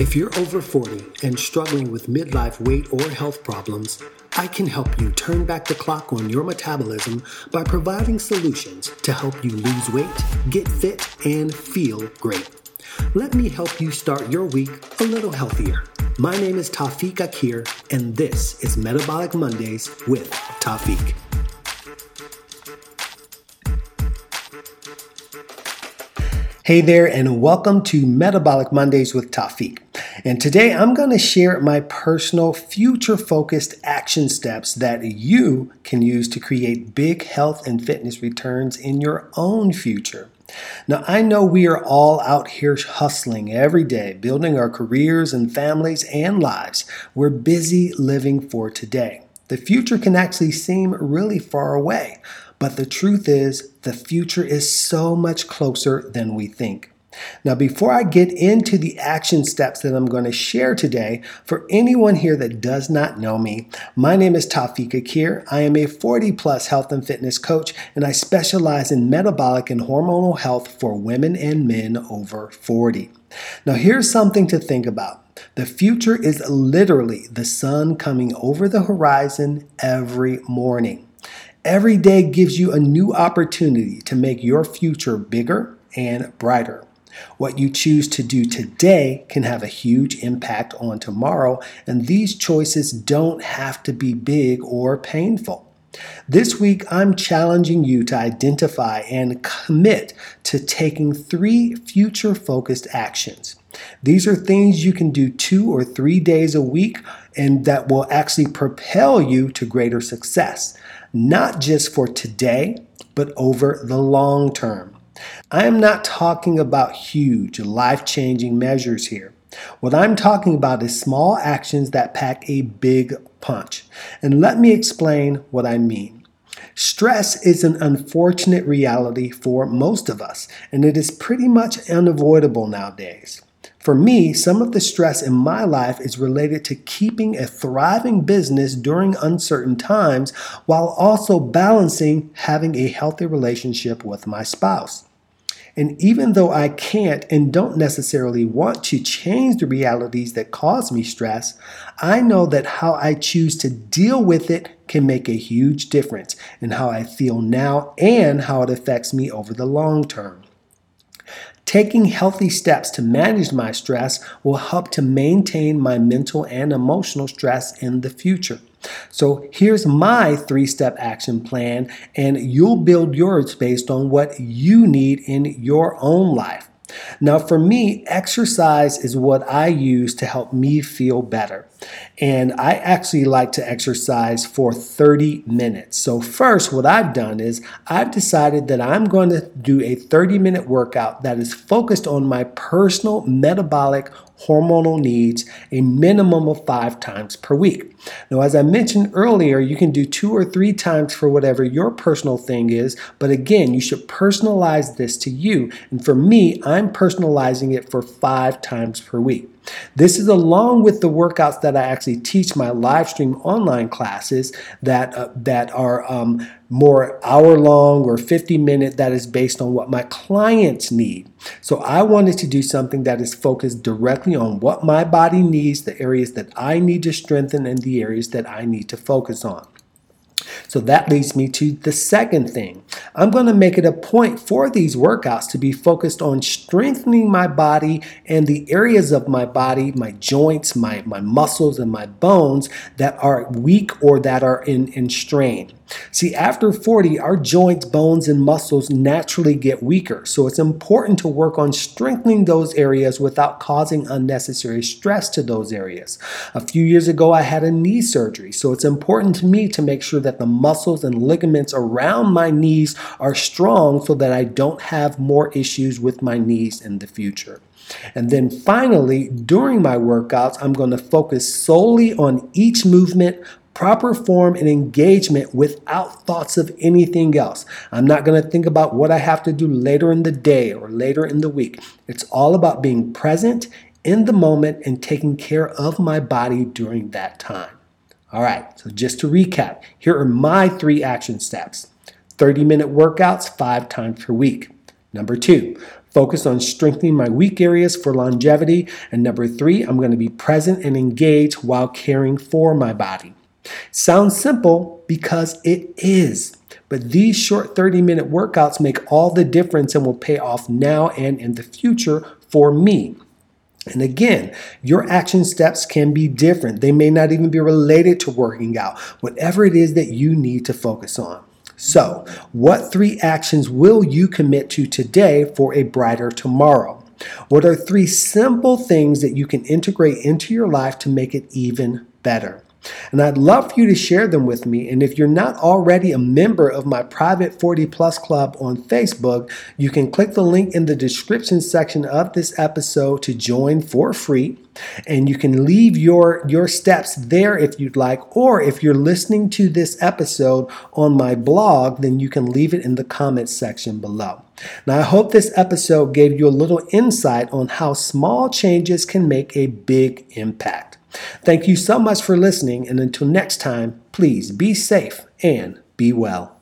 If you're over 40 and struggling with midlife weight or health problems, I can help you turn back the clock on your metabolism by providing solutions to help you lose weight, get fit, and feel great. Let me help you start your week a little healthier. My name is Tafiq Akir, and this is Metabolic Mondays with Tafiq. Hey there, and welcome to Metabolic Mondays with Tafiq. And today I'm going to share my personal future focused action steps that you can use to create big health and fitness returns in your own future. Now, I know we are all out here hustling every day, building our careers and families and lives. We're busy living for today. The future can actually seem really far away. But the truth is, the future is so much closer than we think. Now, before I get into the action steps that I'm going to share today, for anyone here that does not know me, my name is Tafiq Akir. I am a 40 plus health and fitness coach, and I specialize in metabolic and hormonal health for women and men over 40. Now, here's something to think about. The future is literally the sun coming over the horizon every morning. Every day gives you a new opportunity to make your future bigger and brighter. What you choose to do today can have a huge impact on tomorrow, and these choices don't have to be big or painful. This week, I'm challenging you to identify and commit to taking three future focused actions. These are things you can do two or three days a week and that will actually propel you to greater success not just for today, but over the long term. I am not talking about huge, life changing measures here. What I'm talking about is small actions that pack a big punch. And let me explain what I mean. Stress is an unfortunate reality for most of us, and it is pretty much unavoidable nowadays. For me, some of the stress in my life is related to keeping a thriving business during uncertain times while also balancing having a healthy relationship with my spouse. And even though I can't and don't necessarily want to change the realities that cause me stress, I know that how I choose to deal with it can make a huge difference in how I feel now and how it affects me over the long term. Taking healthy steps to manage my stress will help to maintain my mental and emotional stress in the future. So here's my three step action plan, and you'll build yours based on what you need in your own life. Now, for me, exercise is what I use to help me feel better. And I actually like to exercise for 30 minutes. So, first, what I've done is I've decided that I'm going to do a 30 minute workout that is focused on my personal metabolic hormonal needs a minimum of five times per week. Now, as I mentioned earlier, you can do two or three times for whatever your personal thing is, but again, you should personalize this to you. And for me, I'm personalizing it for five times per week. This is along with the workouts that I actually teach my live stream online classes that uh, that are um, more hour long or 50 minute that is based on what my clients need. So I wanted to do something that is focused directly on what my body needs, the areas that I need to strengthen and the areas that I need to focus on. So that leads me to the second thing. I'm going to make it a point for these workouts to be focused on strengthening my body and the areas of my body, my joints, my, my muscles, and my bones that are weak or that are in, in strain. See, after 40, our joints, bones, and muscles naturally get weaker. So it's important to work on strengthening those areas without causing unnecessary stress to those areas. A few years ago, I had a knee surgery. So it's important to me to make sure that the muscles and ligaments around my knees are strong so that I don't have more issues with my knees in the future. And then finally, during my workouts, I'm going to focus solely on each movement, proper form and engagement without thoughts of anything else. I'm not going to think about what I have to do later in the day or later in the week. It's all about being present in the moment and taking care of my body during that time. All right, so just to recap, here are my three action steps 30 minute workouts five times per week, Number two, focus on strengthening my weak areas for longevity. And number three, I'm going to be present and engaged while caring for my body. Sounds simple because it is. But these short 30 minute workouts make all the difference and will pay off now and in the future for me. And again, your action steps can be different. They may not even be related to working out, whatever it is that you need to focus on. So, what three actions will you commit to today for a brighter tomorrow? What are three simple things that you can integrate into your life to make it even better? And I'd love for you to share them with me. And if you're not already a member of my private 40 Plus Club on Facebook, you can click the link in the description section of this episode to join for free. And you can leave your, your steps there if you'd like. Or if you're listening to this episode on my blog, then you can leave it in the comments section below. Now, I hope this episode gave you a little insight on how small changes can make a big impact. Thank you so much for listening, and until next time, please be safe and be well.